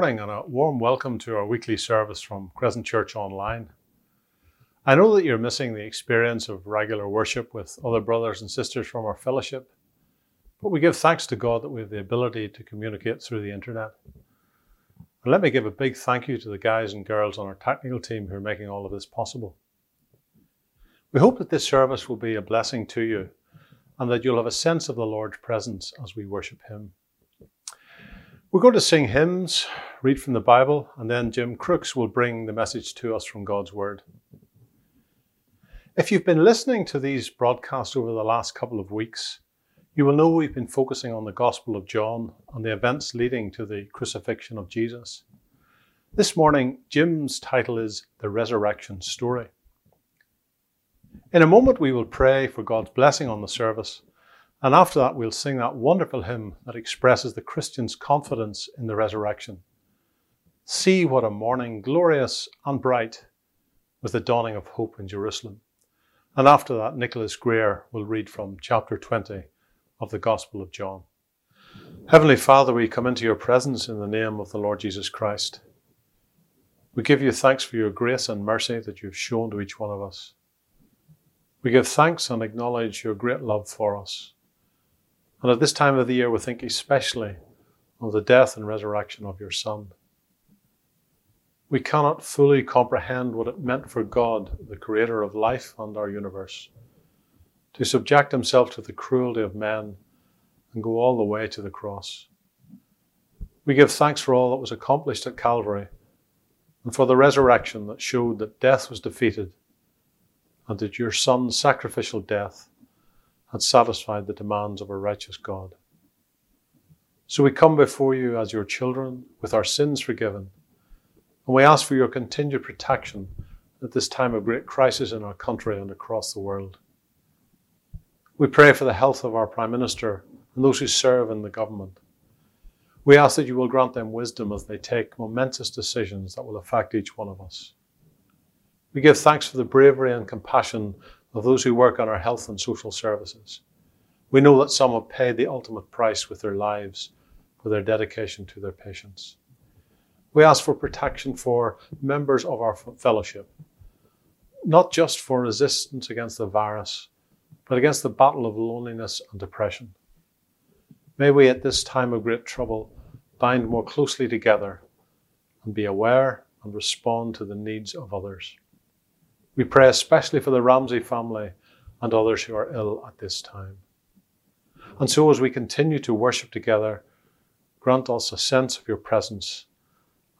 morning and a warm welcome to our weekly service from Crescent Church Online. I know that you're missing the experience of regular worship with other brothers and sisters from our fellowship, but we give thanks to God that we have the ability to communicate through the internet. And let me give a big thank you to the guys and girls on our technical team who are making all of this possible. We hope that this service will be a blessing to you and that you'll have a sense of the Lord's presence as we worship Him. We're going to sing hymns, read from the Bible, and then Jim Crooks will bring the message to us from God's Word. If you've been listening to these broadcasts over the last couple of weeks, you will know we've been focusing on the Gospel of John and the events leading to the crucifixion of Jesus. This morning, Jim's title is The Resurrection Story. In a moment, we will pray for God's blessing on the service and after that, we'll sing that wonderful hymn that expresses the Christian's confidence in the resurrection. See what a morning, glorious and bright, with the dawning of hope in Jerusalem. And after that, Nicholas Greer will read from chapter 20 of the Gospel of John. Heavenly Father, we come into your presence in the name of the Lord Jesus Christ. We give you thanks for your grace and mercy that you've shown to each one of us. We give thanks and acknowledge your great love for us. And at this time of the year, we think especially of the death and resurrection of your Son. We cannot fully comprehend what it meant for God, the creator of life and our universe, to subject himself to the cruelty of men and go all the way to the cross. We give thanks for all that was accomplished at Calvary and for the resurrection that showed that death was defeated and that your Son's sacrificial death had satisfied the demands of a righteous God. So we come before you as your children with our sins forgiven, and we ask for your continued protection at this time of great crisis in our country and across the world. We pray for the health of our Prime Minister and those who serve in the government. We ask that you will grant them wisdom as they take momentous decisions that will affect each one of us. We give thanks for the bravery and compassion of those who work on our health and social services. We know that some have paid the ultimate price with their lives for their dedication to their patients. We ask for protection for members of our fellowship, not just for resistance against the virus, but against the battle of loneliness and depression. May we at this time of great trouble bind more closely together and be aware and respond to the needs of others. We pray especially for the Ramsey family and others who are ill at this time. And so, as we continue to worship together, grant us a sense of your presence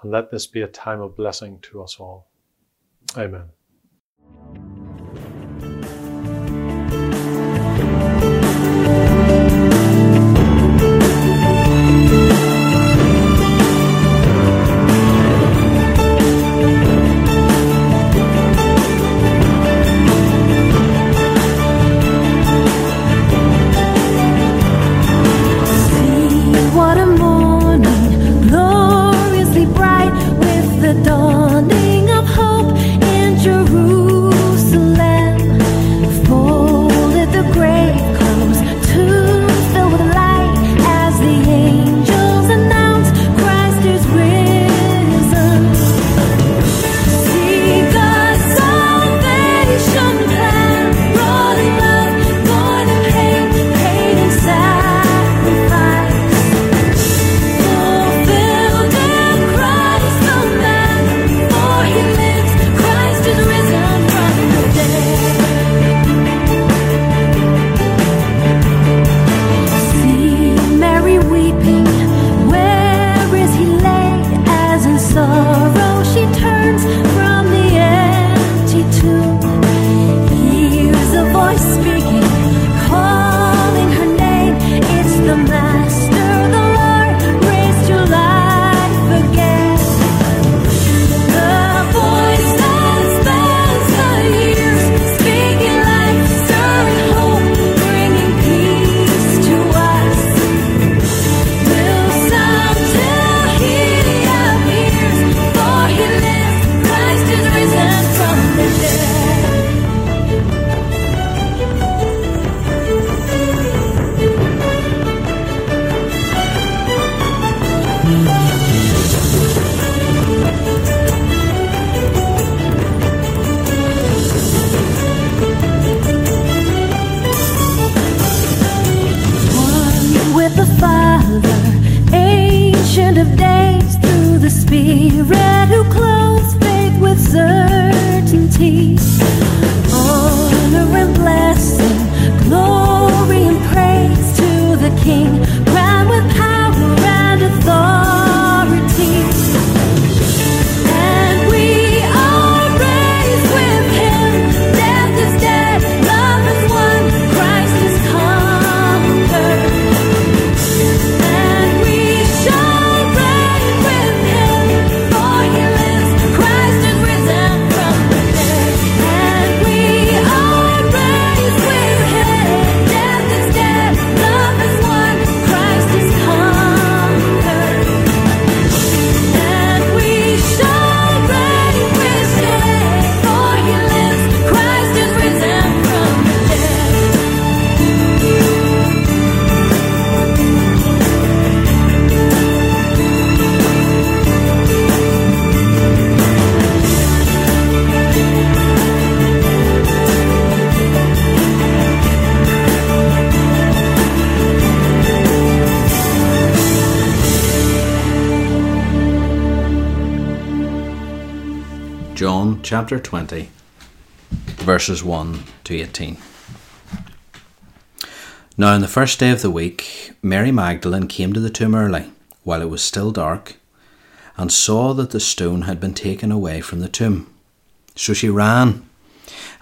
and let this be a time of blessing to us all. Amen. John chapter 20, verses 1 to 18. Now, on the first day of the week, Mary Magdalene came to the tomb early, while it was still dark, and saw that the stone had been taken away from the tomb. So she ran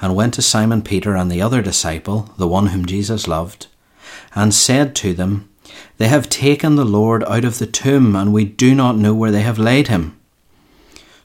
and went to Simon Peter and the other disciple, the one whom Jesus loved, and said to them, They have taken the Lord out of the tomb, and we do not know where they have laid him.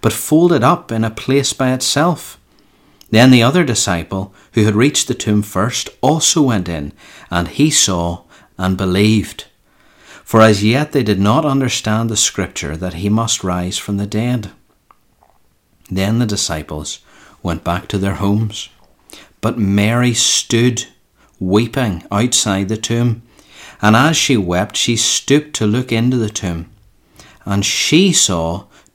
but folded up in a place by itself. Then the other disciple, who had reached the tomb first, also went in, and he saw and believed. For as yet they did not understand the scripture that he must rise from the dead. Then the disciples went back to their homes. But Mary stood weeping outside the tomb. And as she wept, she stooped to look into the tomb. And she saw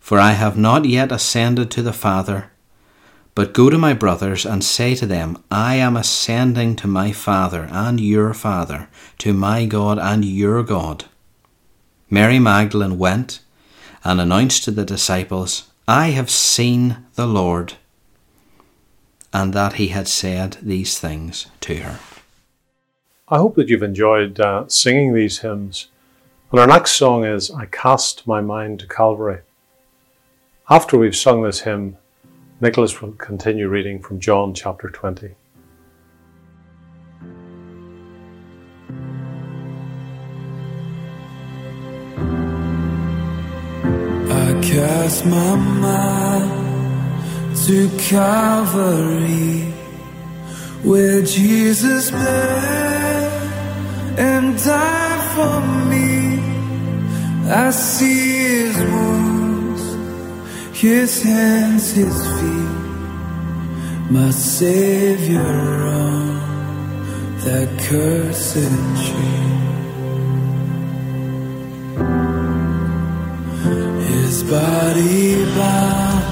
for I have not yet ascended to the Father. But go to my brothers and say to them, I am ascending to my Father and your Father, to my God and your God. Mary Magdalene went and announced to the disciples, I have seen the Lord, and that he had said these things to her. I hope that you've enjoyed uh, singing these hymns. And our next song is I Cast My Mind to Calvary. After we've sung this hymn, Nicholas will continue reading from John chapter 20. I cast my mind to Calvary, where Jesus bled and died for me. I see His wounds, His hands, His feet, my Savior on that cursed tree. His body bound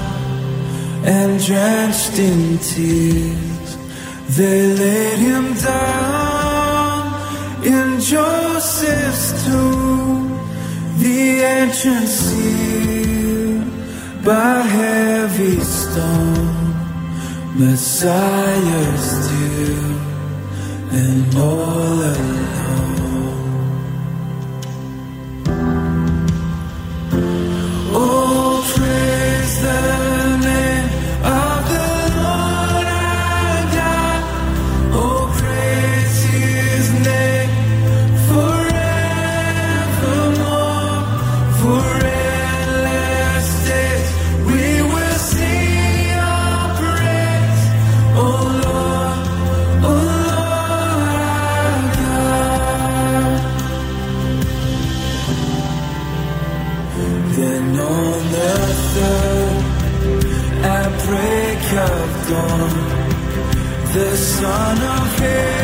and drenched in tears, they laid him down in Joseph's tomb, the entrance sealed by heavy stone, Messiah still and all alone. Son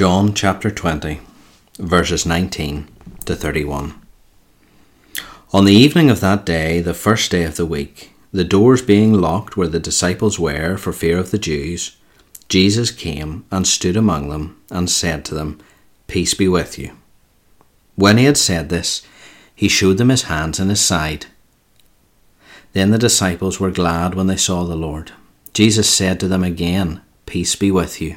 John chapter 20, verses 19 to 31. On the evening of that day, the first day of the week, the doors being locked where the disciples were for fear of the Jews, Jesus came and stood among them and said to them, Peace be with you. When he had said this, he showed them his hands and his side. Then the disciples were glad when they saw the Lord. Jesus said to them again, Peace be with you.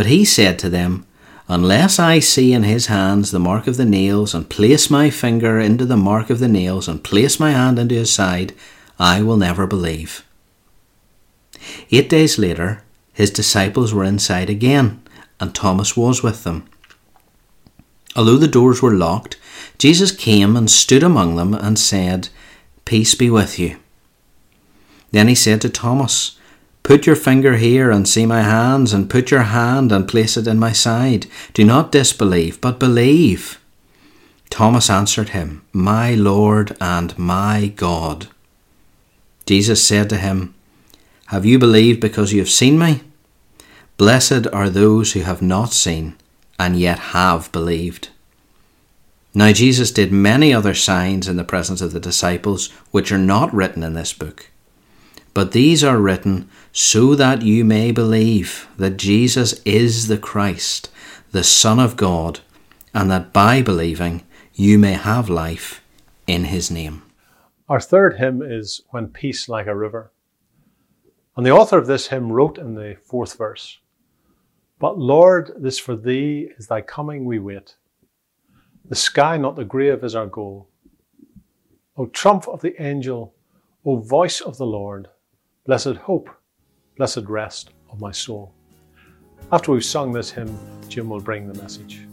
But he said to them, Unless I see in his hands the mark of the nails, and place my finger into the mark of the nails, and place my hand into his side, I will never believe. Eight days later, his disciples were inside again, and Thomas was with them. Although the doors were locked, Jesus came and stood among them and said, Peace be with you. Then he said to Thomas, Put your finger here and see my hands, and put your hand and place it in my side. Do not disbelieve, but believe. Thomas answered him, My Lord and my God. Jesus said to him, Have you believed because you have seen me? Blessed are those who have not seen and yet have believed. Now Jesus did many other signs in the presence of the disciples, which are not written in this book. But these are written so that you may believe that Jesus is the Christ, the Son of God, and that by believing you may have life in his name. Our third hymn is When Peace Like a River. And the author of this hymn wrote in the fourth verse But Lord, this for thee is thy coming we wait. The sky, not the grave, is our goal. O trump of the angel, O voice of the Lord, blessed hope, blessed rest of my soul. After we've sung this hymn, Jim will bring the message.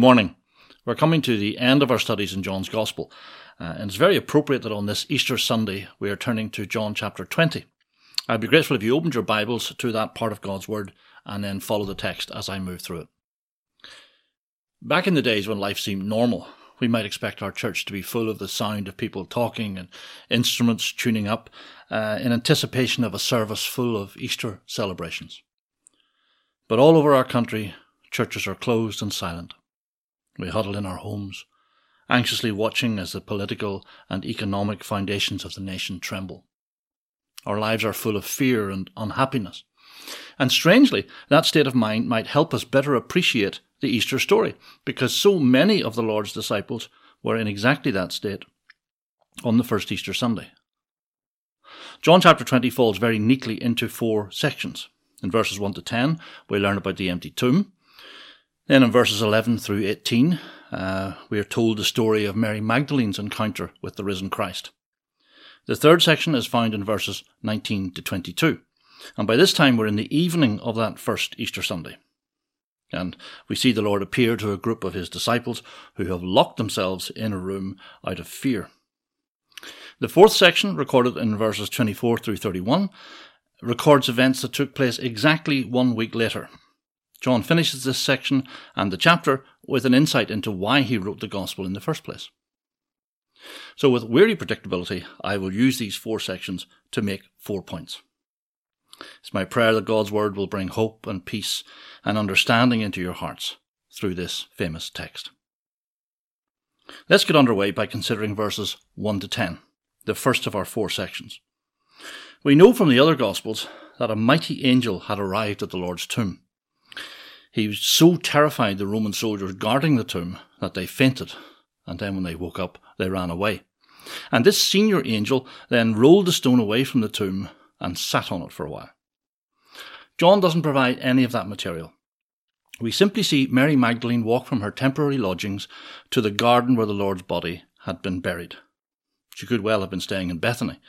Good morning. We're coming to the end of our studies in John's Gospel, uh, and it's very appropriate that on this Easter Sunday we are turning to John chapter 20. I'd be grateful if you opened your Bibles to that part of God's Word and then follow the text as I move through it. Back in the days when life seemed normal, we might expect our church to be full of the sound of people talking and instruments tuning up uh, in anticipation of a service full of Easter celebrations. But all over our country, churches are closed and silent. We huddle in our homes, anxiously watching as the political and economic foundations of the nation tremble. Our lives are full of fear and unhappiness. And strangely, that state of mind might help us better appreciate the Easter story, because so many of the Lord's disciples were in exactly that state on the first Easter Sunday. John chapter 20 falls very neatly into four sections. In verses 1 to 10, we learn about the empty tomb. Then in verses 11 through 18, uh, we are told the story of Mary Magdalene's encounter with the risen Christ. The third section is found in verses 19 to 22. And by this time, we're in the evening of that first Easter Sunday. And we see the Lord appear to a group of his disciples who have locked themselves in a room out of fear. The fourth section, recorded in verses 24 through 31, records events that took place exactly one week later. John finishes this section and the chapter with an insight into why he wrote the Gospel in the first place. So, with weary predictability, I will use these four sections to make four points. It's my prayer that God's Word will bring hope and peace and understanding into your hearts through this famous text. Let's get underway by considering verses 1 to 10, the first of our four sections. We know from the other Gospels that a mighty angel had arrived at the Lord's tomb. He was so terrified the Roman soldiers guarding the tomb that they fainted, and then when they woke up, they ran away. And this senior angel then rolled the stone away from the tomb and sat on it for a while. John doesn't provide any of that material. We simply see Mary Magdalene walk from her temporary lodgings to the garden where the Lord's body had been buried. She could well have been staying in Bethany,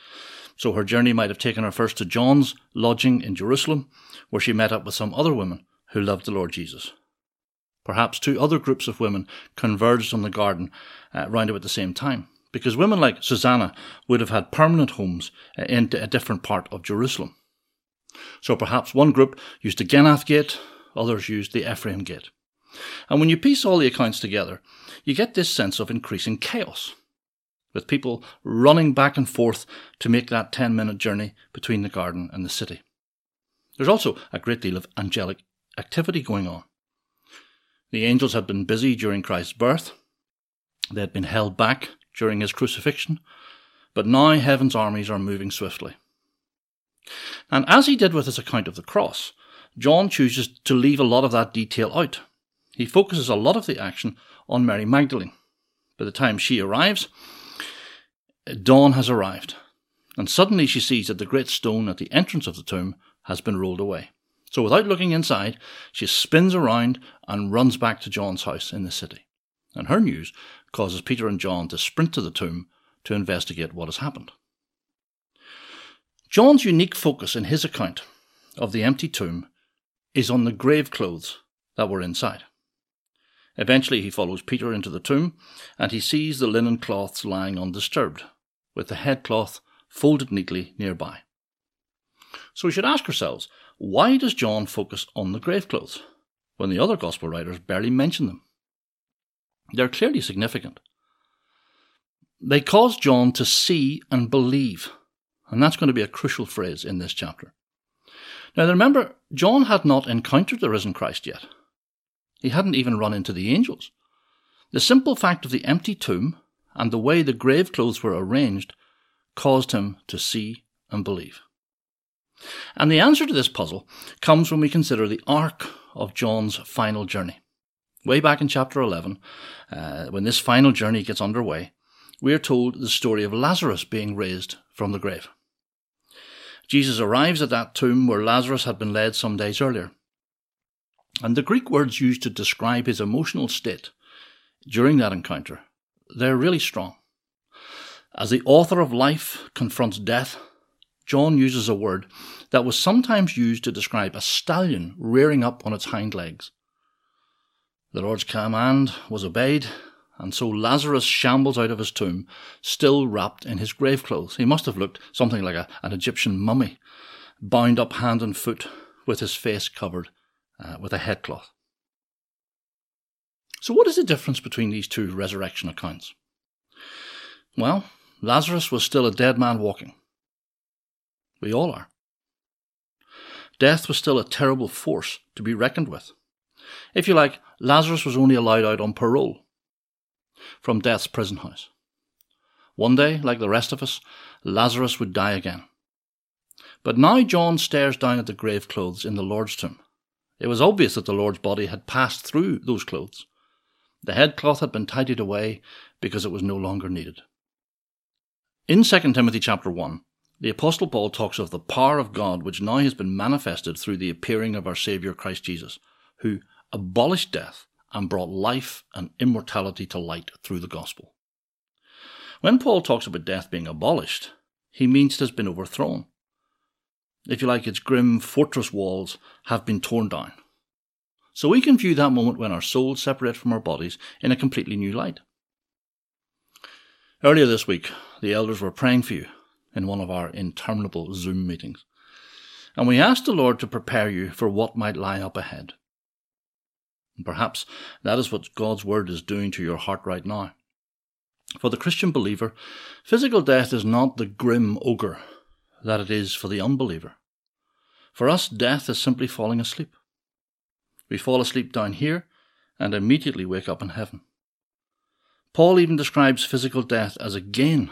so her journey might have taken her first to John's lodging in Jerusalem, where she met up with some other women who loved the Lord Jesus. Perhaps two other groups of women converged on the garden uh, round about the same time, because women like Susanna would have had permanent homes uh, in a different part of Jerusalem. So perhaps one group used the Gennath Gate, others used the Ephraim Gate. And when you piece all the accounts together, you get this sense of increasing chaos, with people running back and forth to make that 10 minute journey between the garden and the city. There's also a great deal of angelic activity going on. The angels had been busy during Christ's birth, they had been held back during his crucifixion, but now heaven's armies are moving swiftly. And as he did with his account of the cross, John chooses to leave a lot of that detail out. He focuses a lot of the action on Mary Magdalene. By the time she arrives, dawn has arrived, and suddenly she sees that the great stone at the entrance of the tomb has been rolled away. So without looking inside, she spins around and runs back to John's house in the city. And her news causes Peter and John to sprint to the tomb to investigate what has happened. John's unique focus in his account of the empty tomb is on the grave clothes that were inside. Eventually, he follows Peter into the tomb and he sees the linen cloths lying undisturbed, with the headcloth folded neatly nearby. So we should ask ourselves why does John focus on the grave clothes when the other Gospel writers barely mention them? They're clearly significant. They cause John to see and believe, and that's going to be a crucial phrase in this chapter. Now remember, John had not encountered the risen Christ yet. He hadn't even run into the angels. The simple fact of the empty tomb and the way the grave clothes were arranged caused him to see and believe. And the answer to this puzzle comes when we consider the arc of John's final journey. Way back in chapter 11, uh, when this final journey gets underway, we are told the story of Lazarus being raised from the grave. Jesus arrives at that tomb where Lazarus had been led some days earlier. And the Greek words used to describe his emotional state during that encounter, they're really strong. As the author of life confronts death, John uses a word that was sometimes used to describe a stallion rearing up on its hind legs. The Lord's command was obeyed, and so Lazarus shambles out of his tomb, still wrapped in his grave clothes. He must have looked something like a, an Egyptian mummy, bound up hand and foot, with his face covered uh, with a headcloth. So, what is the difference between these two resurrection accounts? Well, Lazarus was still a dead man walking. We all are. Death was still a terrible force to be reckoned with. If you like, Lazarus was only allowed out on parole from death's prison house. One day, like the rest of us, Lazarus would die again. But now John stares down at the grave clothes in the Lord's tomb. It was obvious that the Lord's body had passed through those clothes. The headcloth had been tidied away because it was no longer needed. In 2 Timothy chapter 1, the Apostle Paul talks of the power of God which now has been manifested through the appearing of our Saviour Christ Jesus, who abolished death and brought life and immortality to light through the gospel. When Paul talks about death being abolished, he means it has been overthrown. If you like, its grim fortress walls have been torn down. So we can view that moment when our souls separate from our bodies in a completely new light. Earlier this week, the elders were praying for you in one of our interminable Zoom meetings, and we asked the Lord to prepare you for what might lie up ahead. And perhaps that is what God's Word is doing to your heart right now. For the Christian believer, physical death is not the grim ogre that it is for the unbeliever. For us, death is simply falling asleep. We fall asleep down here and immediately wake up in heaven. Paul even describes physical death as a gain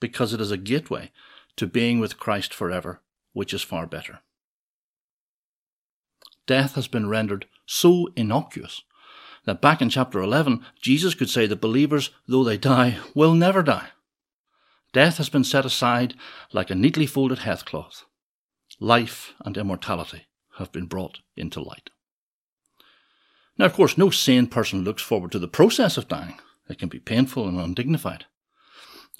because it is a gateway to being with Christ forever, which is far better. Death has been rendered so innocuous that back in chapter 11, Jesus could say that believers, though they die, will never die. Death has been set aside like a neatly folded headcloth. Life and immortality have been brought into light. Now, of course, no sane person looks forward to the process of dying. It can be painful and undignified.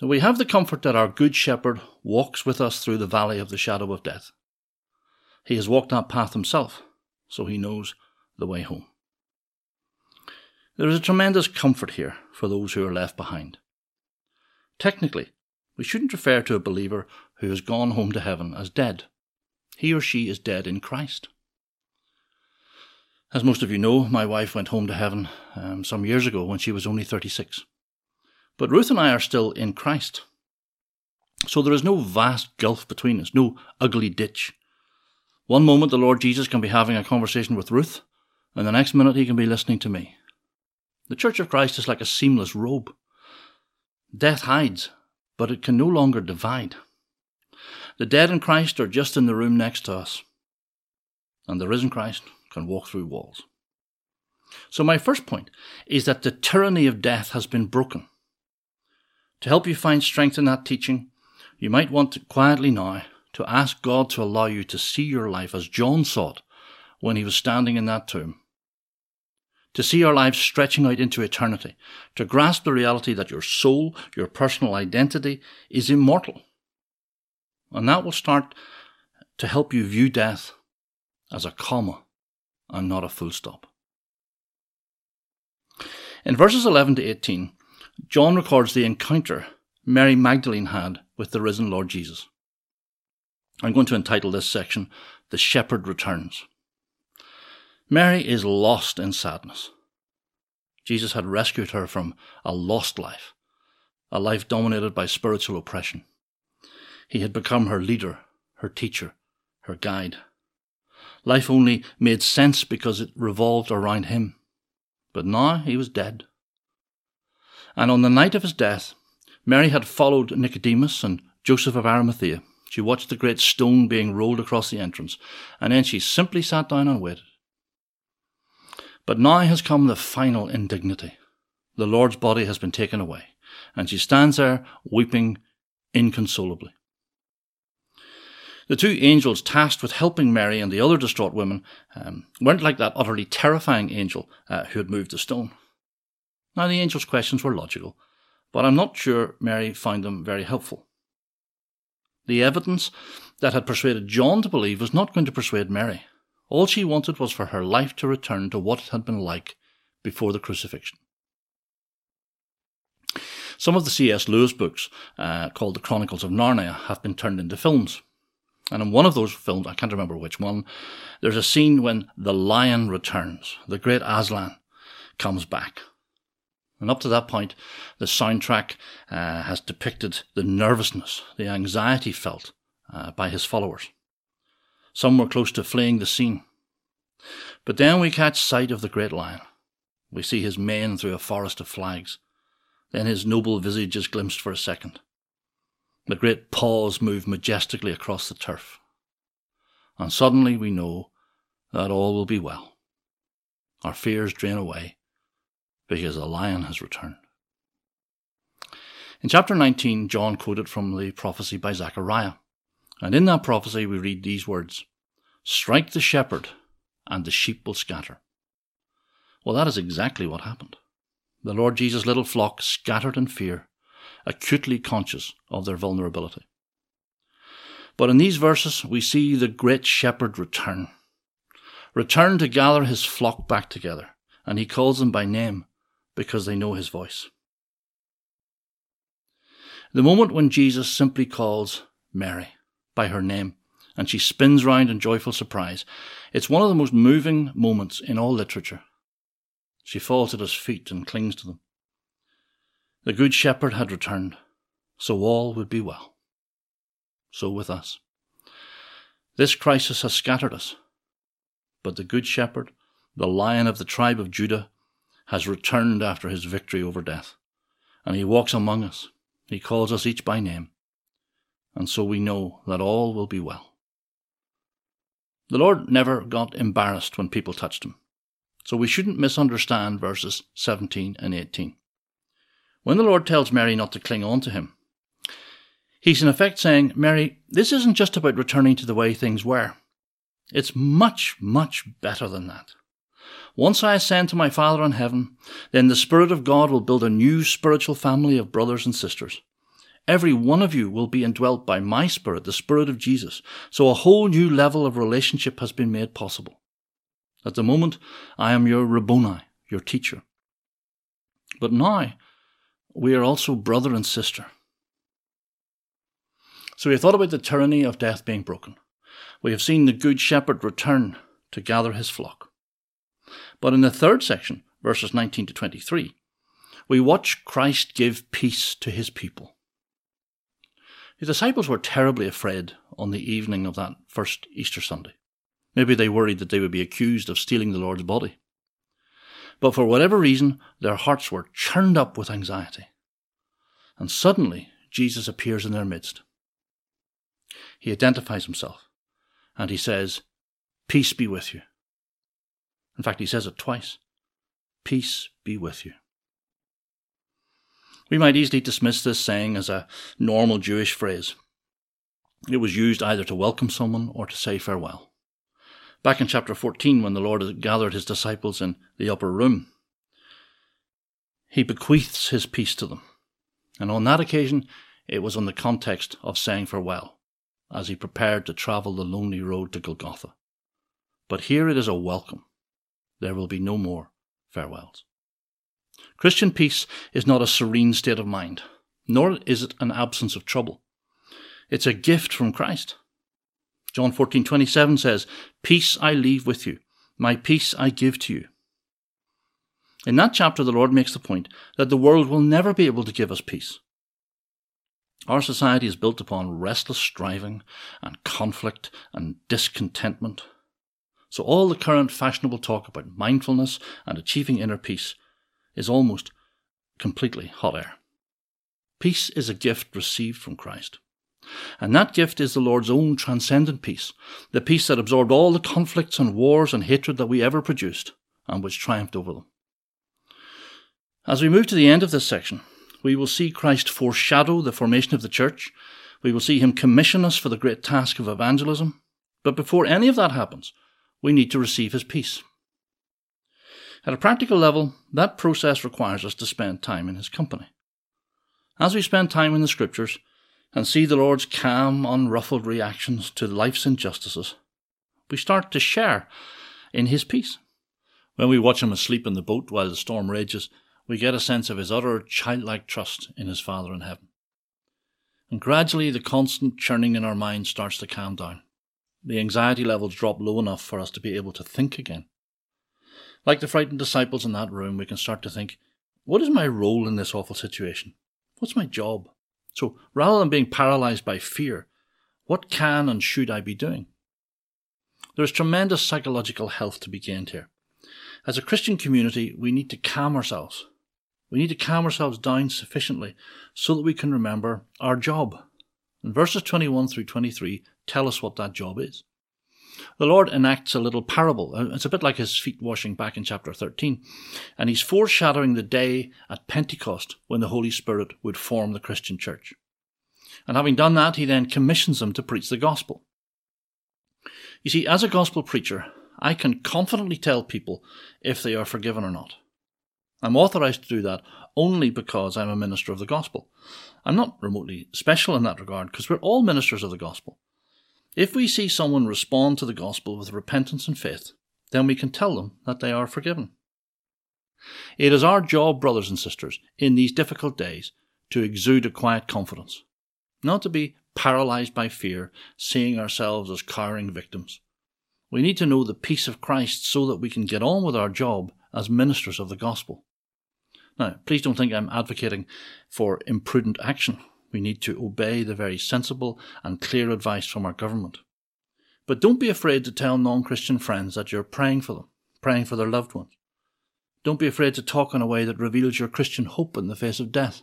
We have the comfort that our Good Shepherd walks with us through the valley of the shadow of death. He has walked that path himself, so he knows the way home. There is a tremendous comfort here for those who are left behind. Technically, we shouldn't refer to a believer who has gone home to heaven as dead. He or she is dead in Christ. As most of you know, my wife went home to heaven um, some years ago when she was only 36. But Ruth and I are still in Christ. So there is no vast gulf between us, no ugly ditch. One moment the Lord Jesus can be having a conversation with Ruth, and the next minute he can be listening to me. The Church of Christ is like a seamless robe. Death hides, but it can no longer divide. The dead in Christ are just in the room next to us, and the risen Christ can walk through walls. So, my first point is that the tyranny of death has been broken. To help you find strength in that teaching, you might want to quietly now to ask God to allow you to see your life as John saw it when he was standing in that tomb. To see our lives stretching out into eternity, to grasp the reality that your soul, your personal identity, is immortal. And that will start to help you view death as a comma and not a full stop. In verses 11 to 18, John records the encounter Mary Magdalene had with the risen Lord Jesus. I'm going to entitle this section, The Shepherd Returns. Mary is lost in sadness. Jesus had rescued her from a lost life, a life dominated by spiritual oppression. He had become her leader, her teacher, her guide. Life only made sense because it revolved around him. But now he was dead. And on the night of his death, Mary had followed Nicodemus and Joseph of Arimathea. She watched the great stone being rolled across the entrance, and then she simply sat down and waited. But now has come the final indignity. The Lord's body has been taken away, and she stands there weeping inconsolably. The two angels tasked with helping Mary and the other distraught women um, weren't like that utterly terrifying angel uh, who had moved the stone. Now, the angel's questions were logical, but I'm not sure Mary found them very helpful. The evidence that had persuaded John to believe was not going to persuade Mary. All she wanted was for her life to return to what it had been like before the crucifixion. Some of the C.S. Lewis books, uh, called The Chronicles of Narnia, have been turned into films. And in one of those films, I can't remember which one, there's a scene when the lion returns. The great Aslan comes back. And up to that point, the soundtrack uh, has depicted the nervousness, the anxiety felt uh, by his followers. Some were close to fleeing the scene. But then we catch sight of the great lion. We see his mane through a forest of flags. Then his noble visage is glimpsed for a second. The great paws move majestically across the turf. And suddenly we know that all will be well. Our fears drain away because the lion has returned. In chapter 19, John quoted from the prophecy by Zechariah. And in that prophecy, we read these words Strike the shepherd, and the sheep will scatter. Well, that is exactly what happened. The Lord Jesus' little flock scattered in fear, acutely conscious of their vulnerability. But in these verses, we see the great shepherd return. Return to gather his flock back together, and he calls them by name because they know his voice. The moment when Jesus simply calls Mary by her name and she spins round in joyful surprise, it's one of the most moving moments in all literature. She falls at his feet and clings to them. The Good Shepherd had returned, so all would be well. So with us. This crisis has scattered us, but the Good Shepherd, the Lion of the tribe of Judah, has returned after his victory over death, and he walks among us. He calls us each by name, and so we know that all will be well. The Lord never got embarrassed when people touched him, so we shouldn't misunderstand verses 17 and 18. When the Lord tells Mary not to cling on to him, he's in effect saying, Mary, this isn't just about returning to the way things were. It's much, much better than that. Once I ascend to my Father in heaven, then the Spirit of God will build a new spiritual family of brothers and sisters. Every one of you will be indwelt by my Spirit, the Spirit of Jesus. So a whole new level of relationship has been made possible. At the moment, I am your Rabboni, your teacher. But now, we are also brother and sister. So we have thought about the tyranny of death being broken. We have seen the Good Shepherd return to gather his flock. But in the third section, verses 19 to 23, we watch Christ give peace to his people. The disciples were terribly afraid on the evening of that first Easter Sunday. Maybe they worried that they would be accused of stealing the Lord's body. But for whatever reason, their hearts were churned up with anxiety. And suddenly, Jesus appears in their midst. He identifies himself and he says, Peace be with you. In fact, he says it twice Peace be with you. We might easily dismiss this saying as a normal Jewish phrase. It was used either to welcome someone or to say farewell. Back in chapter 14, when the Lord had gathered his disciples in the upper room, he bequeaths his peace to them. And on that occasion, it was in the context of saying farewell, as he prepared to travel the lonely road to Golgotha. But here it is a welcome. There will be no more farewells. Christian peace is not a serene state of mind, nor is it an absence of trouble. It's a gift from Christ. John 14:27 says, "Peace I leave with you, my peace I give to you." In that chapter the Lord makes the point that the world will never be able to give us peace. Our society is built upon restless striving and conflict and discontentment. So all the current fashionable talk about mindfulness and achieving inner peace is almost completely hot air. Peace is a gift received from Christ. And that gift is the Lord's own transcendent peace, the peace that absorbed all the conflicts and wars and hatred that we ever produced, and which triumphed over them. As we move to the end of this section, we will see Christ foreshadow the formation of the church. We will see him commission us for the great task of evangelism. But before any of that happens, we need to receive his peace. At a practical level, that process requires us to spend time in His company. As we spend time in the Scriptures and see the Lord's calm, unruffled reactions to life's injustices, we start to share in His peace. When we watch him asleep in the boat while the storm rages, we get a sense of his utter childlike trust in his Father in heaven. And gradually the constant churning in our minds starts to calm down. The anxiety levels drop low enough for us to be able to think again. Like the frightened disciples in that room, we can start to think, what is my role in this awful situation? What's my job? So rather than being paralyzed by fear, what can and should I be doing? There is tremendous psychological health to be gained here. As a Christian community, we need to calm ourselves. We need to calm ourselves down sufficiently so that we can remember our job. And verses 21 through 23 tell us what that job is. The Lord enacts a little parable. Uh, It's a bit like his feet washing back in chapter 13. And he's foreshadowing the day at Pentecost when the Holy Spirit would form the Christian church. And having done that, he then commissions them to preach the gospel. You see, as a gospel preacher, I can confidently tell people if they are forgiven or not. I'm authorized to do that only because I'm a minister of the gospel. I'm not remotely special in that regard because we're all ministers of the gospel. If we see someone respond to the gospel with repentance and faith, then we can tell them that they are forgiven. It is our job, brothers and sisters, in these difficult days to exude a quiet confidence, not to be paralyzed by fear, seeing ourselves as cowering victims. We need to know the peace of Christ so that we can get on with our job as ministers of the gospel. Now, please don't think I'm advocating for imprudent action. We need to obey the very sensible and clear advice from our government. But don't be afraid to tell non Christian friends that you're praying for them, praying for their loved ones. Don't be afraid to talk in a way that reveals your Christian hope in the face of death.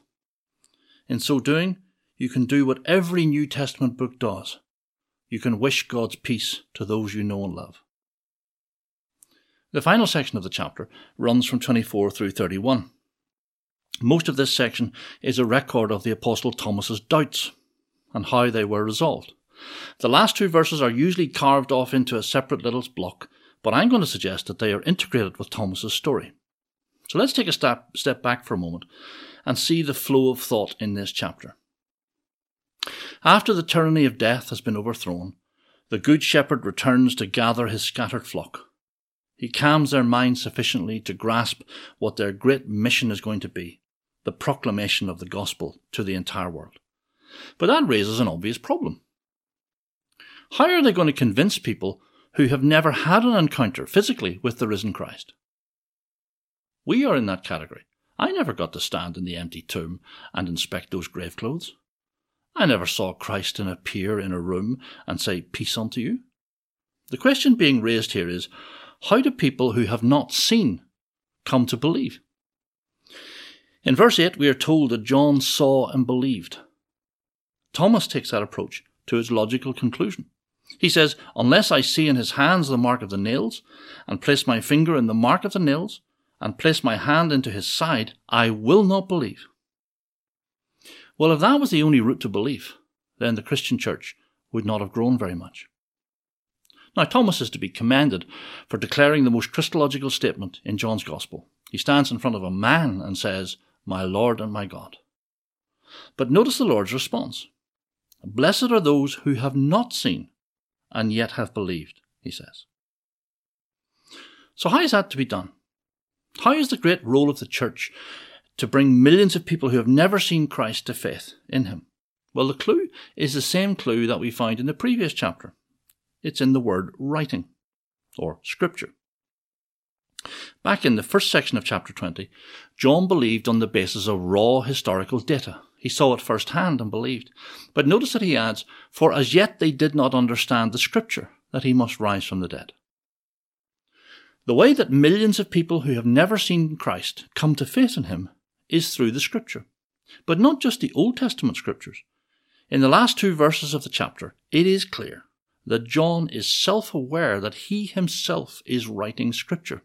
In so doing, you can do what every New Testament book does. You can wish God's peace to those you know and love. The final section of the chapter runs from 24 through 31. Most of this section is a record of the Apostle Thomas's doubts and how they were resolved. The last two verses are usually carved off into a separate little block, but I'm going to suggest that they are integrated with Thomas's story. So let's take a step, step back for a moment and see the flow of thought in this chapter. After the tyranny of death has been overthrown, the Good Shepherd returns to gather his scattered flock. He calms their minds sufficiently to grasp what their great mission is going to be the proclamation of the gospel to the entire world. But that raises an obvious problem. How are they going to convince people who have never had an encounter physically with the risen Christ? We are in that category. I never got to stand in the empty tomb and inspect those grave clothes. I never saw Christ in appear in a room and say, Peace unto you. The question being raised here is how do people who have not seen come to believe? In verse 8, we are told that John saw and believed. Thomas takes that approach to its logical conclusion. He says, Unless I see in his hands the mark of the nails, and place my finger in the mark of the nails, and place my hand into his side, I will not believe. Well, if that was the only route to belief, then the Christian church would not have grown very much. Now, Thomas is to be commended for declaring the most Christological statement in John's Gospel. He stands in front of a man and says, My Lord and my God. But notice the Lord's response Blessed are those who have not seen and yet have believed, he says. So, how is that to be done? How is the great role of the church to bring millions of people who have never seen Christ to faith in him? Well, the clue is the same clue that we found in the previous chapter. It's in the word writing, or scripture. Back in the first section of chapter 20, John believed on the basis of raw historical data. He saw it firsthand and believed. But notice that he adds, For as yet they did not understand the scripture that he must rise from the dead. The way that millions of people who have never seen Christ come to faith in him is through the scripture. But not just the Old Testament scriptures. In the last two verses of the chapter, it is clear that John is self aware that he himself is writing scripture.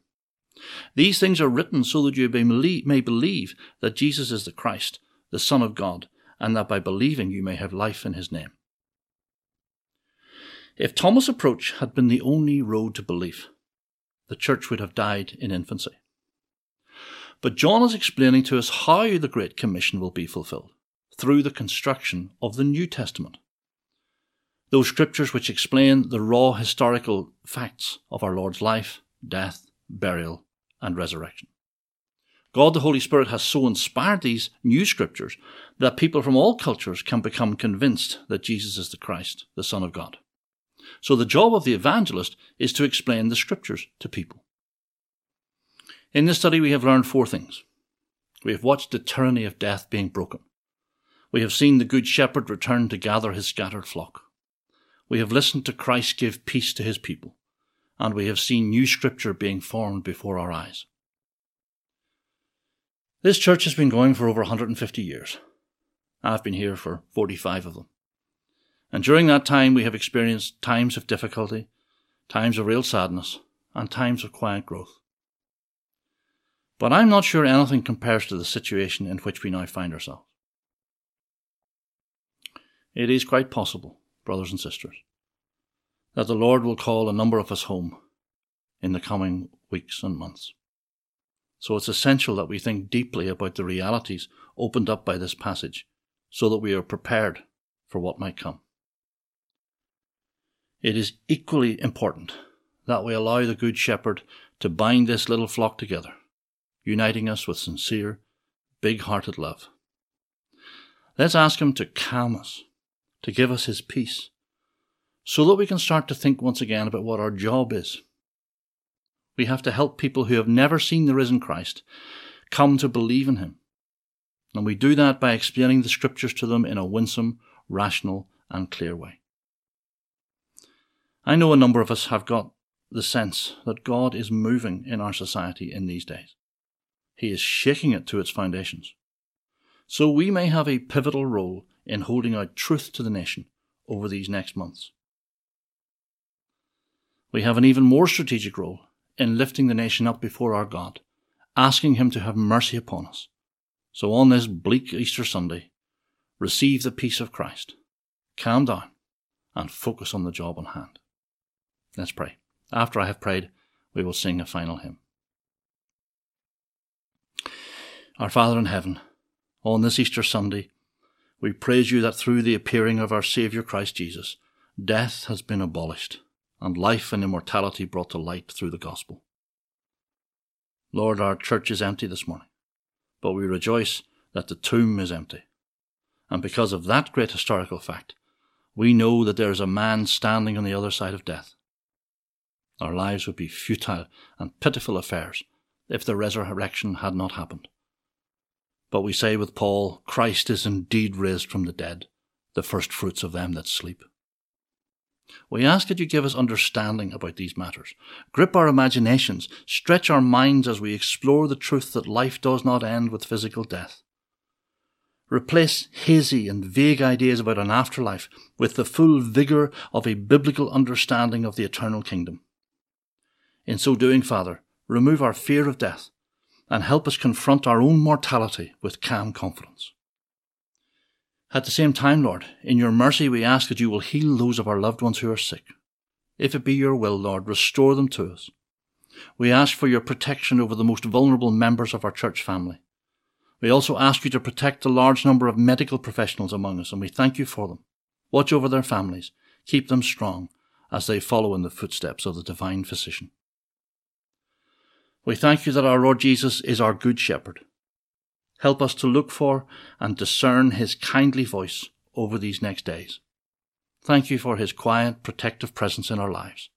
These things are written so that you may believe that Jesus is the Christ, the Son of God, and that by believing you may have life in his name. If Thomas' approach had been the only road to belief, the church would have died in infancy. But John is explaining to us how the Great Commission will be fulfilled through the construction of the New Testament. Those scriptures which explain the raw historical facts of our Lord's life, death, burial, and resurrection. God the Holy Spirit has so inspired these new scriptures that people from all cultures can become convinced that Jesus is the Christ, the Son of God. So the job of the evangelist is to explain the scriptures to people. In this study, we have learned four things. We have watched the tyranny of death being broken. We have seen the Good Shepherd return to gather his scattered flock. We have listened to Christ give peace to his people. And we have seen new scripture being formed before our eyes. This church has been going for over 150 years. I've been here for 45 of them. And during that time, we have experienced times of difficulty, times of real sadness, and times of quiet growth. But I'm not sure anything compares to the situation in which we now find ourselves. It is quite possible, brothers and sisters, that the Lord will call a number of us home in the coming weeks and months. So it's essential that we think deeply about the realities opened up by this passage so that we are prepared for what might come. It is equally important that we allow the Good Shepherd to bind this little flock together, uniting us with sincere, big hearted love. Let's ask Him to calm us, to give us His peace, so that we can start to think once again about what our job is. We have to help people who have never seen the risen Christ come to believe in Him. And we do that by explaining the Scriptures to them in a winsome, rational, and clear way. I know a number of us have got the sense that God is moving in our society in these days. He is shaking it to its foundations. So we may have a pivotal role in holding out truth to the nation over these next months. We have an even more strategic role in lifting the nation up before our God, asking Him to have mercy upon us. So on this bleak Easter Sunday, receive the peace of Christ, calm down, and focus on the job on hand. Let's pray. After I have prayed, we will sing a final hymn. Our Father in heaven, on this Easter Sunday, we praise you that through the appearing of our Saviour Christ Jesus, death has been abolished and life and immortality brought to light through the gospel. Lord, our church is empty this morning, but we rejoice that the tomb is empty. And because of that great historical fact, we know that there is a man standing on the other side of death. Our lives would be futile and pitiful affairs if the resurrection had not happened. But we say with Paul, Christ is indeed raised from the dead, the first fruits of them that sleep. We ask that you give us understanding about these matters, grip our imaginations, stretch our minds as we explore the truth that life does not end with physical death. Replace hazy and vague ideas about an afterlife with the full vigour of a biblical understanding of the eternal kingdom. In so doing, Father, remove our fear of death and help us confront our own mortality with calm confidence. At the same time, Lord, in your mercy we ask that you will heal those of our loved ones who are sick. If it be your will, Lord, restore them to us. We ask for your protection over the most vulnerable members of our church family. We also ask you to protect the large number of medical professionals among us, and we thank you for them. Watch over their families, keep them strong as they follow in the footsteps of the divine physician. We thank you that our Lord Jesus is our good shepherd Help us to look for and discern his kindly voice over these next days. Thank you for his quiet, protective presence in our lives.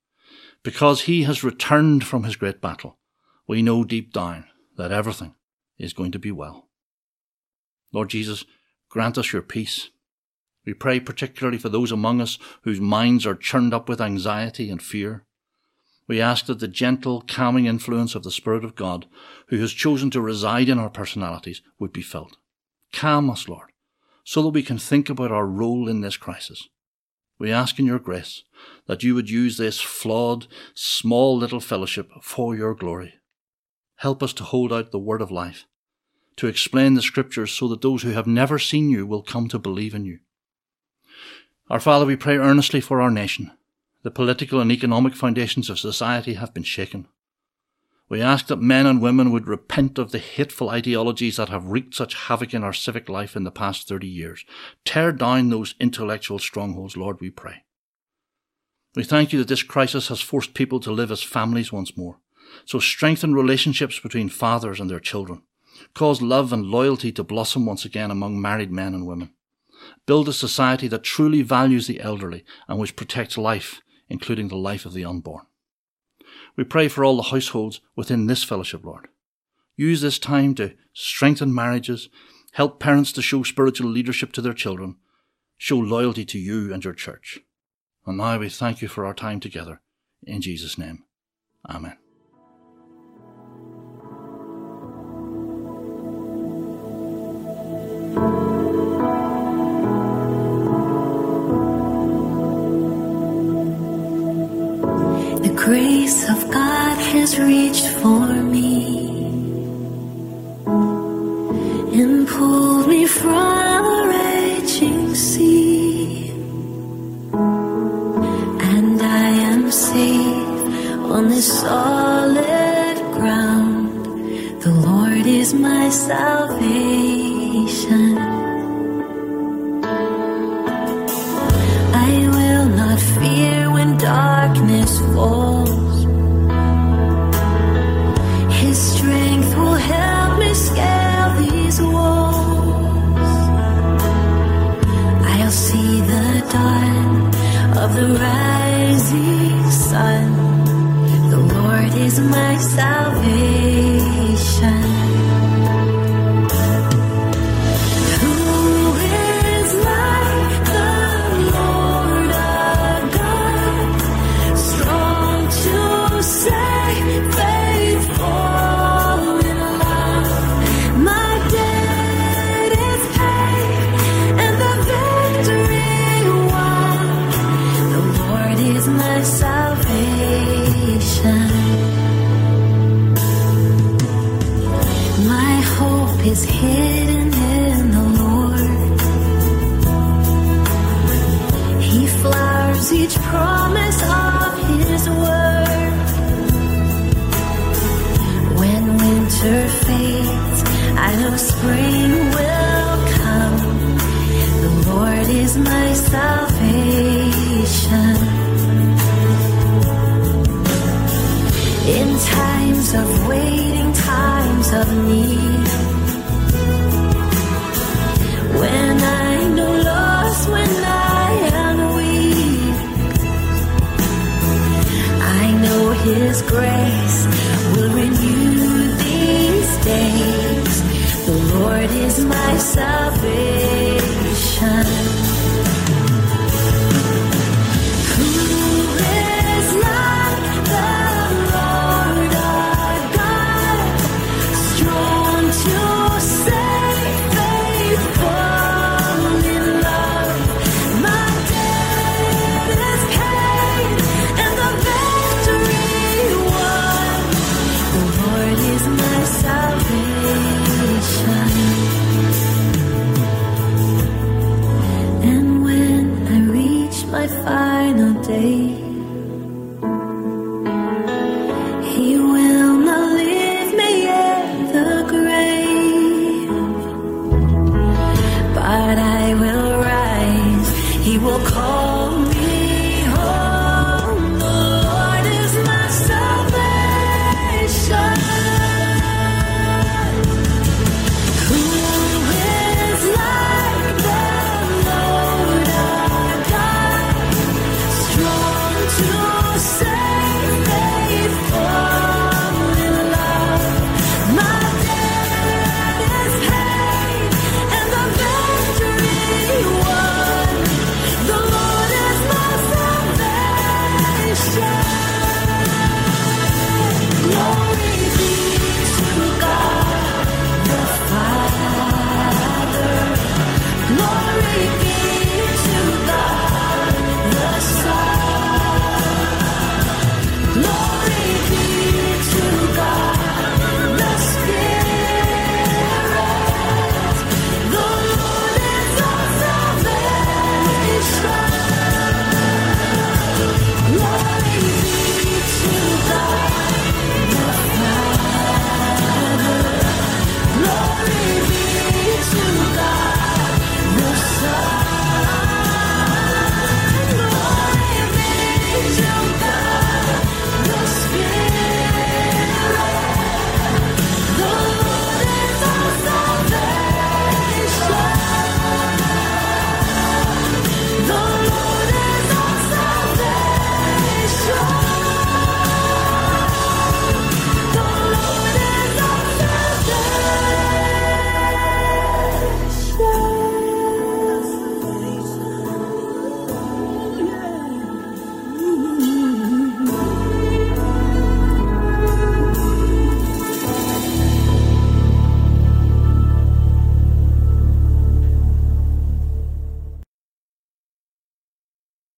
Because he has returned from his great battle, we know deep down that everything is going to be well. Lord Jesus, grant us your peace. We pray particularly for those among us whose minds are churned up with anxiety and fear. We ask that the gentle, calming influence of the Spirit of God, who has chosen to reside in our personalities, would be felt. Calm us, Lord, so that we can think about our role in this crisis. We ask in your grace that you would use this flawed, small little fellowship for your glory. Help us to hold out the word of life, to explain the scriptures so that those who have never seen you will come to believe in you. Our Father, we pray earnestly for our nation the political and economic foundations of society have been shaken. We ask that men and women would repent of the hateful ideologies that have wreaked such havoc in our civic life in the past 30 years. Tear down those intellectual strongholds, Lord, we pray. We thank you that this crisis has forced people to live as families once more. So strengthen relationships between fathers and their children. Cause love and loyalty to blossom once again among married men and women. Build a society that truly values the elderly and which protects life including the life of the unborn. We pray for all the households within this fellowship, Lord. Use this time to strengthen marriages, help parents to show spiritual leadership to their children, show loyalty to you and your church. And now we thank you for our time together. In Jesus' name, Amen. grace of God has reached for me. myself.